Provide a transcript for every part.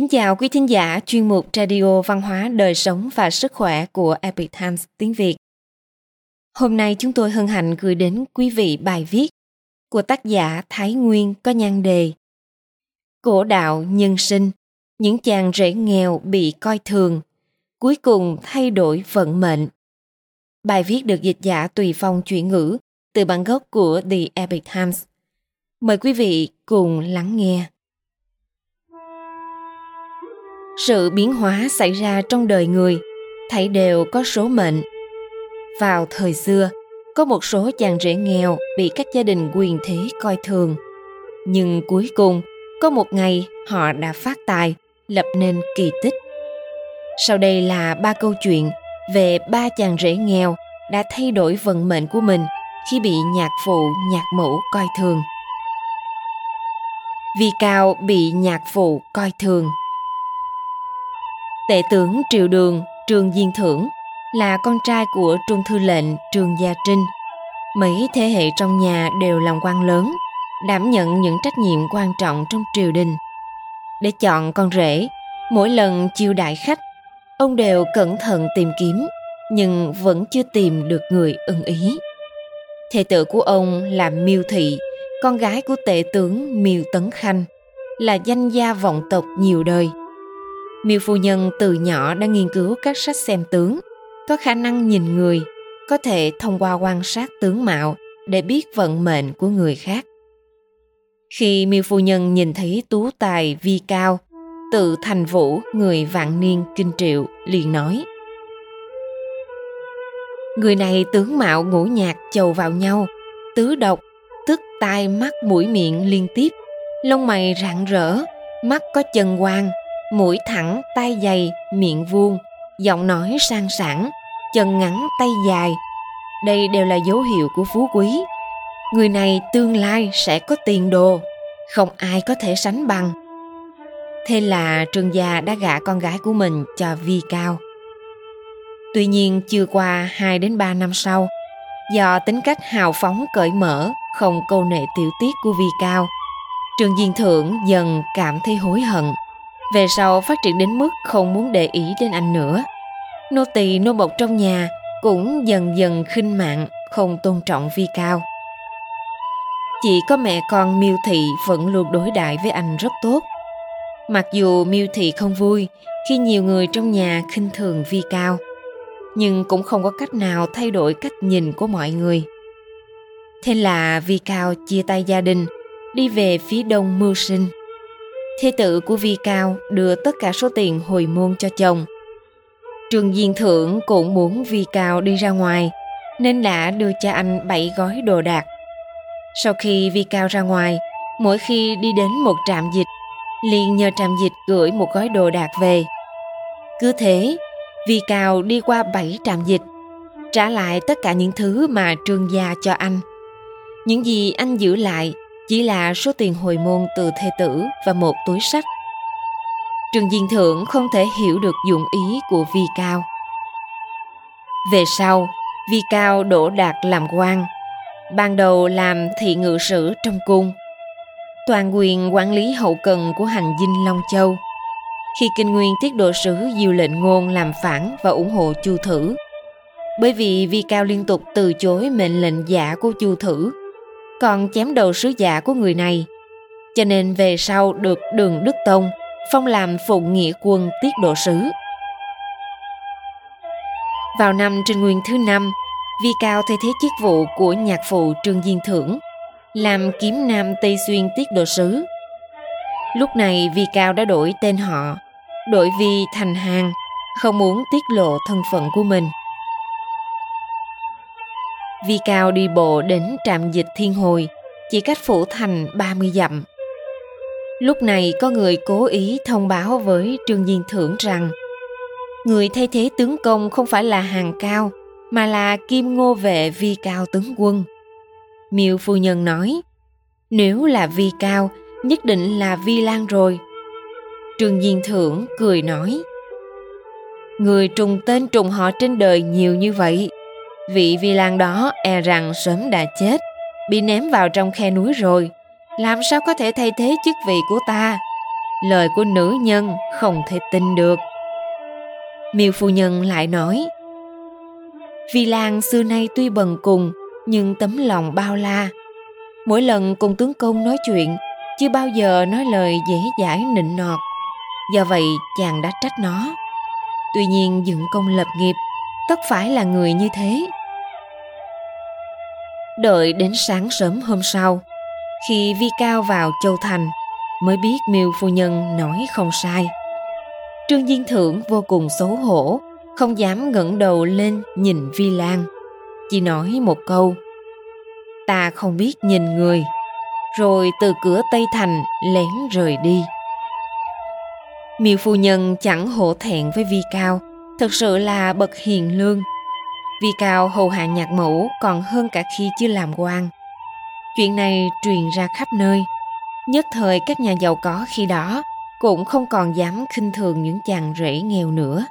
Kính chào quý thính giả chuyên mục Radio Văn hóa Đời sống và Sức khỏe của Epic Times tiếng Việt. Hôm nay chúng tôi hân hạnh gửi đến quý vị bài viết của tác giả Thái Nguyên có nhan đề Cổ đạo nhân sinh, những chàng rể nghèo bị coi thường, cuối cùng thay đổi vận mệnh. Bài viết được dịch giả tùy phong chuyển ngữ từ bản gốc của The Epic Times. Mời quý vị cùng lắng nghe. Sự biến hóa xảy ra trong đời người, thảy đều có số mệnh. Vào thời xưa, có một số chàng rể nghèo bị các gia đình quyền thế coi thường. Nhưng cuối cùng, có một ngày họ đã phát tài, lập nên kỳ tích. Sau đây là ba câu chuyện về ba chàng rể nghèo đã thay đổi vận mệnh của mình khi bị nhạc phụ nhạc mẫu coi thường. Vì Cao bị nhạc phụ coi thường. Tể tướng Triều Đường Trương Diên Thưởng là con trai của Trung Thư lệnh Trương Gia Trinh. Mấy thế hệ trong nhà đều làm quan lớn, đảm nhận những trách nhiệm quan trọng trong triều đình. Để chọn con rể, mỗi lần chiêu đại khách, ông đều cẩn thận tìm kiếm, nhưng vẫn chưa tìm được người ưng ý. Thê tử của ông là Miêu Thị, con gái của tể tướng Miêu Tấn Khanh, là danh gia vọng tộc nhiều đời. Miêu phu nhân từ nhỏ đã nghiên cứu các sách xem tướng, có khả năng nhìn người, có thể thông qua quan sát tướng mạo để biết vận mệnh của người khác. Khi Miêu phu nhân nhìn thấy tú tài vi cao, tự thành vũ người vạn niên kinh triệu liền nói Người này tướng mạo ngũ nhạc chầu vào nhau, tứ độc, tức tai mắt mũi miệng liên tiếp, lông mày rạng rỡ, mắt có chân quang, mũi thẳng, tay dày, miệng vuông, giọng nói sang sảng, chân ngắn, tay dài. Đây đều là dấu hiệu của phú quý. Người này tương lai sẽ có tiền đồ, không ai có thể sánh bằng. Thế là Trương gia đã gả con gái của mình cho Vi Cao. Tuy nhiên chưa qua 2 đến 3 năm sau, do tính cách hào phóng cởi mở, không câu nệ tiểu tiết của Vi Cao, Trương Diên Thượng dần cảm thấy hối hận về sau phát triển đến mức không muốn để ý đến anh nữa. Nô tỳ nô bộc trong nhà cũng dần dần khinh mạng, không tôn trọng vi cao. Chỉ có mẹ con Miêu Thị vẫn luôn đối đại với anh rất tốt. Mặc dù Miêu Thị không vui khi nhiều người trong nhà khinh thường vi cao, nhưng cũng không có cách nào thay đổi cách nhìn của mọi người. Thế là vi cao chia tay gia đình, đi về phía đông mưu sinh thê tử của Vi Cao đưa tất cả số tiền hồi môn cho chồng. Trường Diên Thượng cũng muốn Vi Cao đi ra ngoài, nên đã đưa cho anh bảy gói đồ đạc. Sau khi Vi Cao ra ngoài, mỗi khi đi đến một trạm dịch, liền nhờ trạm dịch gửi một gói đồ đạc về. Cứ thế, Vi Cao đi qua bảy trạm dịch, trả lại tất cả những thứ mà trương gia cho anh. Những gì anh giữ lại chỉ là số tiền hồi môn từ thê tử và một túi sách. Trương Diên Thượng không thể hiểu được dụng ý của Vi Cao. Về sau, Vi Cao đổ đạt làm quan, ban đầu làm thị ngự sử trong cung, toàn quyền quản lý hậu cần của hành dinh Long Châu. Khi kinh nguyên tiết độ sứ diều lệnh ngôn làm phản và ủng hộ Chu Thử, bởi vì Vi Cao liên tục từ chối mệnh lệnh giả của Chu Thử còn chém đầu sứ giả của người này. Cho nên về sau được đường Đức Tông phong làm phụng nghĩa quân tiết độ sứ. Vào năm Trinh Nguyên thứ năm, Vi Cao thay thế chức vụ của nhạc phụ Trương Diên Thưởng, làm kiếm nam Tây Xuyên tiết độ sứ. Lúc này Vi Cao đã đổi tên họ, đổi Vi thành Hàng, không muốn tiết lộ thân phận của mình. Vi Cao đi bộ đến trạm dịch Thiên Hồi, chỉ cách phủ thành 30 dặm. Lúc này có người cố ý thông báo với Trương Diên Thưởng rằng người thay thế tướng công không phải là hàng cao mà là kim ngô vệ vi cao tướng quân. Miêu phu nhân nói, nếu là vi cao, nhất định là vi lan rồi. Trương Diên Thưởng cười nói, người trùng tên trùng họ trên đời nhiều như vậy, Vị vi lan đó e rằng sớm đã chết, bị ném vào trong khe núi rồi, làm sao có thể thay thế chức vị của ta? lời của nữ nhân không thể tin được. Miêu phu nhân lại nói vi Lan xưa nay tuy bần cùng nhưng tấm lòng bao la. Mỗi lần cùng tướng công nói chuyện chưa bao giờ nói lời dễ dãi nịnh nọt. Do vậy chàng đã trách nó. Tuy nhiên dựng công lập nghiệp tất phải là người như thế đợi đến sáng sớm hôm sau, khi vi cao vào châu thành, mới biết miêu phu nhân nói không sai. Trương diên thưởng vô cùng xấu hổ, không dám ngẩng đầu lên nhìn vi lan, chỉ nói một câu, ta không biết nhìn người. Rồi từ cửa tây thành lén rời đi. Miêu phu nhân chẳng hổ thẹn với vi cao, thật sự là bậc hiền lương vi cao hầu hạ nhạc mẫu còn hơn cả khi chưa làm quan. Chuyện này truyền ra khắp nơi. Nhất thời các nhà giàu có khi đó cũng không còn dám khinh thường những chàng rể nghèo nữa.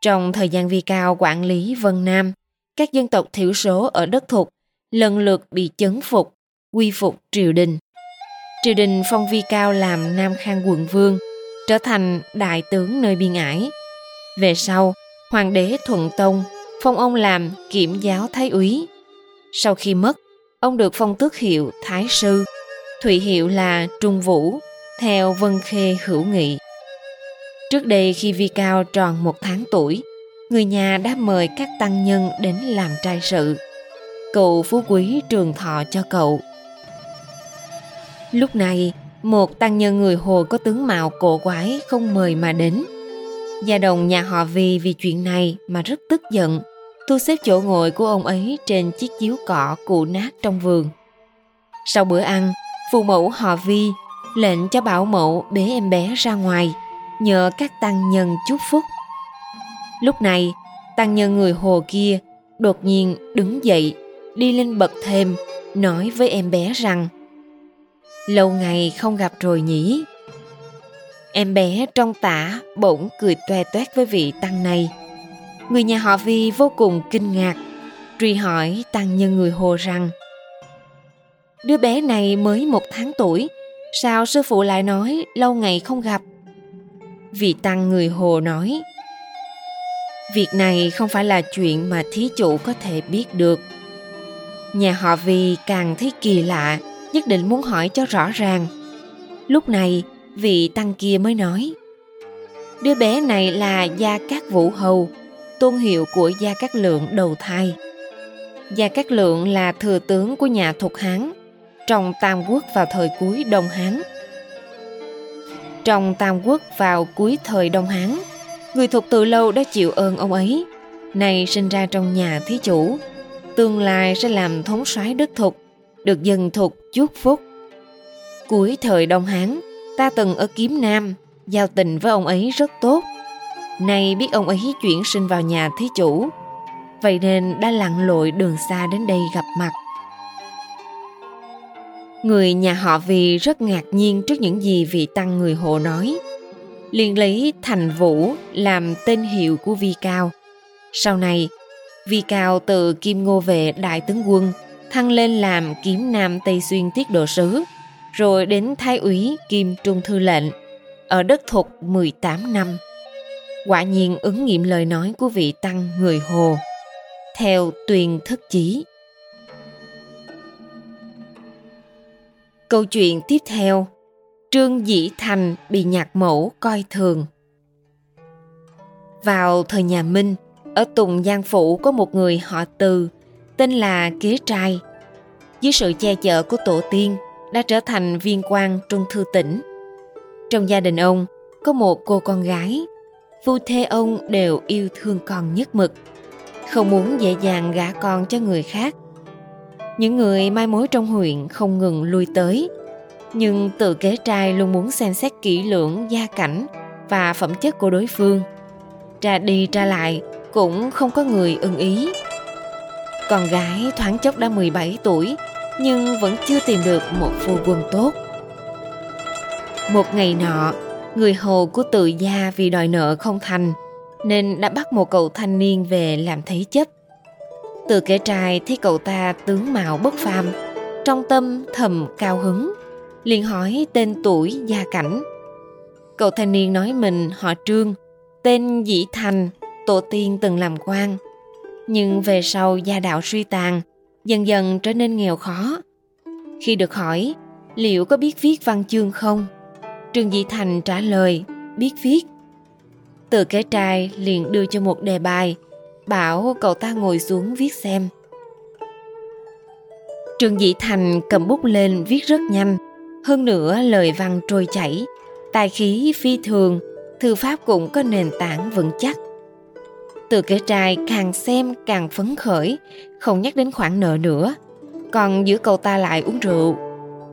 Trong thời gian vi cao quản lý vân nam, các dân tộc thiểu số ở đất thục lần lượt bị chấn phục, quy phục triều đình. Triều đình phong vi cao làm nam khang quận vương, trở thành đại tướng nơi biên ải. Về sau, hoàng đế thuận tông phong ông làm kiểm giáo thái úy. Sau khi mất, ông được phong tước hiệu thái sư. Thụy hiệu là trung vũ, theo vân khê hữu nghị. Trước đây khi vi cao tròn một tháng tuổi, người nhà đã mời các tăng nhân đến làm trai sự. Cậu phú quý trường thọ cho cậu. Lúc này, một tăng nhân người hồ có tướng mạo cổ quái không mời mà đến. Gia đồng nhà họ vì vì chuyện này mà rất tức giận thu xếp chỗ ngồi của ông ấy trên chiếc chiếu cọ cụ nát trong vườn. Sau bữa ăn, phụ mẫu họ vi lệnh cho bảo mẫu bế em bé ra ngoài, nhờ các tăng nhân chúc phúc. Lúc này, tăng nhân người hồ kia đột nhiên đứng dậy, đi lên bậc thềm, nói với em bé rằng, lâu ngày không gặp rồi nhỉ? Em bé trong tả bỗng cười toe toét với vị tăng này người nhà họ vi vô cùng kinh ngạc, truy hỏi tăng nhân người hồ rằng, đứa bé này mới một tháng tuổi, sao sư phụ lại nói lâu ngày không gặp? Vị tăng người hồ nói, việc này không phải là chuyện mà thí chủ có thể biết được. Nhà họ vì càng thấy kỳ lạ, nhất định muốn hỏi cho rõ ràng. Lúc này, vị tăng kia mới nói, đứa bé này là gia cát vũ hầu tôn hiệu của gia cát lượng đầu thai. Gia cát lượng là thừa tướng của nhà thục hán, trong tam quốc vào thời cuối đông hán. Trong tam quốc vào cuối thời đông hán, người thục từ lâu đã chịu ơn ông ấy, nay sinh ra trong nhà thí chủ, tương lai sẽ làm thống soái đất thục, được dân thục chúc phúc. Cuối thời đông hán, ta từng ở kiếm nam, giao tình với ông ấy rất tốt nay biết ông ấy chuyển sinh vào nhà thí chủ. Vậy nên đã lặn lội đường xa đến đây gặp mặt. Người nhà họ vì rất ngạc nhiên trước những gì vị tăng người hồ nói. Liền lấy thành vũ làm tên hiệu của vi cao. Sau này, vi cao từ kim ngô vệ đại tướng quân, thăng lên làm kiếm nam tây xuyên tiết độ sứ, rồi đến thái úy kim trung thư lệnh, ở đất thục 18 năm. Quả nhiên ứng nghiệm lời nói của vị tăng người Hồ. Theo tuyền thất chí. Câu chuyện tiếp theo Trương Dĩ Thành bị nhạc mẫu coi thường. Vào thời nhà Minh, ở Tùng Giang Phủ có một người họ Từ, tên là Kế Trai. Dưới sự che chở của tổ tiên, đã trở thành viên quan trung thư tỉnh. Trong gia đình ông có một cô con gái, phu thê ông đều yêu thương con nhất mực, không muốn dễ dàng gả con cho người khác. Những người mai mối trong huyện không ngừng lui tới, nhưng tự kế trai luôn muốn xem xét kỹ lưỡng gia cảnh và phẩm chất của đối phương. Tra đi tra lại cũng không có người ưng ý. Con gái thoáng chốc đã 17 tuổi nhưng vẫn chưa tìm được một phu quân tốt. Một ngày nọ, người hầu của tự gia vì đòi nợ không thành nên đã bắt một cậu thanh niên về làm thế chấp. Từ kẻ trai thấy cậu ta tướng mạo bất phàm, trong tâm thầm cao hứng, liền hỏi tên tuổi gia cảnh, Cậu thanh niên nói mình họ Trương, tên Dĩ Thành, tổ tiên từng làm quan. Nhưng về sau gia đạo suy tàn, dần dần trở nên nghèo khó. Khi được hỏi liệu có biết viết văn chương không, Trương Dĩ Thành trả lời biết viết. Từ cái trai liền đưa cho một đề bài, bảo cậu ta ngồi xuống viết xem. Trương Dĩ Thành cầm bút lên viết rất nhanh, hơn nữa lời văn trôi chảy, tài khí phi thường, thư pháp cũng có nền tảng vững chắc. Từ kế trai càng xem càng phấn khởi, không nhắc đến khoản nợ nữa, còn giữ cậu ta lại uống rượu.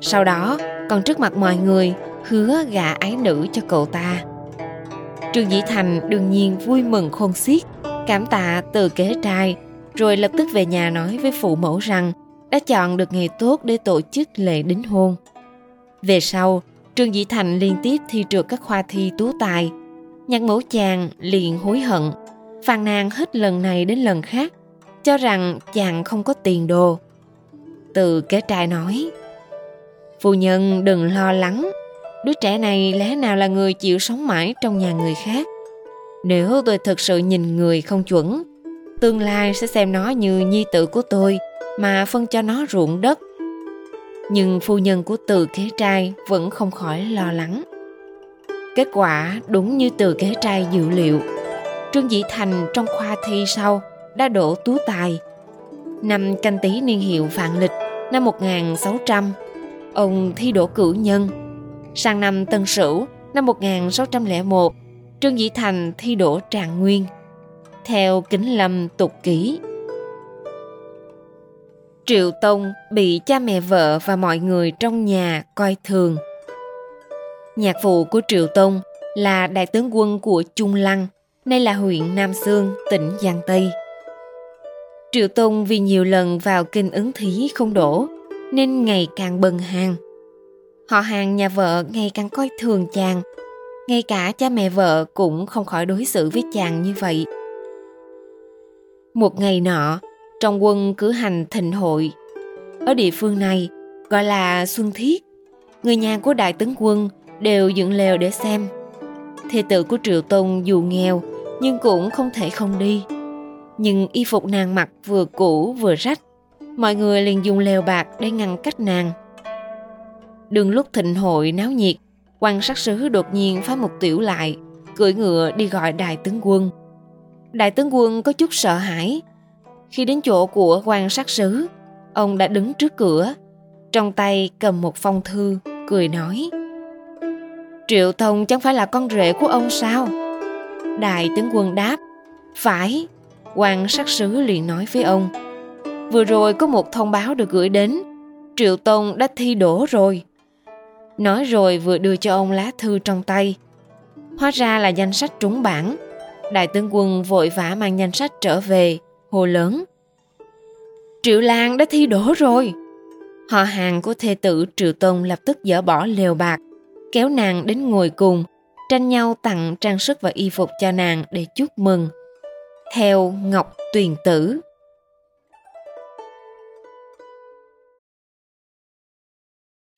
Sau đó, còn trước mặt mọi người, hứa gả ái nữ cho cậu ta. Trương Dĩ Thành đương nhiên vui mừng khôn xiết, cảm tạ từ kế trai, rồi lập tức về nhà nói với phụ mẫu rằng đã chọn được ngày tốt để tổ chức lễ đính hôn. Về sau, Trương Dĩ Thành liên tiếp thi trượt các khoa thi tú tài. Nhạc mẫu chàng liền hối hận, phàn nàn hết lần này đến lần khác, cho rằng chàng không có tiền đồ. Từ kế trai nói, Phu nhân đừng lo lắng, đứa trẻ này lẽ nào là người chịu sống mãi trong nhà người khác. Nếu tôi thực sự nhìn người không chuẩn, tương lai sẽ xem nó như nhi tử của tôi mà phân cho nó ruộng đất. Nhưng phu nhân của từ kế trai vẫn không khỏi lo lắng. Kết quả đúng như từ kế trai dự liệu. Trương dĩ thành trong khoa thi sau đã đổ tú tài. Năm canh tí niên hiệu vạn lịch năm 1600 ông thi đỗ cử nhân sang năm tân sửu năm 1601 trương dĩ thành thi đỗ trạng nguyên theo kính lâm tục ký Triệu Tông bị cha mẹ vợ và mọi người trong nhà coi thường. Nhạc phụ của Triệu Tông là đại tướng quân của Trung Lăng, nay là huyện Nam Sương, tỉnh Giang Tây. Triệu Tông vì nhiều lần vào kinh ứng thí không đổ, nên ngày càng bần hàng. Họ hàng nhà vợ ngày càng coi thường chàng, ngay cả cha mẹ vợ cũng không khỏi đối xử với chàng như vậy. Một ngày nọ, trong quân cử hành thịnh hội. Ở địa phương này gọi là Xuân Thiết, người nhà của đại tướng quân đều dựng lều để xem. Thê tử của Triệu Tông dù nghèo nhưng cũng không thể không đi. Nhưng y phục nàng mặc vừa cũ vừa rách, mọi người liền dùng lều bạc để ngăn cách nàng. Đường lúc thịnh hội náo nhiệt, quan sát sứ đột nhiên phá một tiểu lại, cưỡi ngựa đi gọi đại tướng quân. Đại tướng quân có chút sợ hãi, khi đến chỗ của quan sát sứ, ông đã đứng trước cửa, trong tay cầm một phong thư, cười nói. Triệu Thông chẳng phải là con rể của ông sao? Đại tướng quân đáp, phải. Quan sát sứ liền nói với ông. Vừa rồi có một thông báo được gửi đến, Triệu Tông đã thi đổ rồi. Nói rồi vừa đưa cho ông lá thư trong tay. Hóa ra là danh sách trúng bảng. Đại tướng quân vội vã mang danh sách trở về, hồ lớn. Triệu Lan đã thi đổ rồi. Họ hàng của thê tử Triệu Tôn lập tức dỡ bỏ lều bạc, kéo nàng đến ngồi cùng, tranh nhau tặng trang sức và y phục cho nàng để chúc mừng. Theo Ngọc Tuyền Tử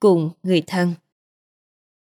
cùng người thân.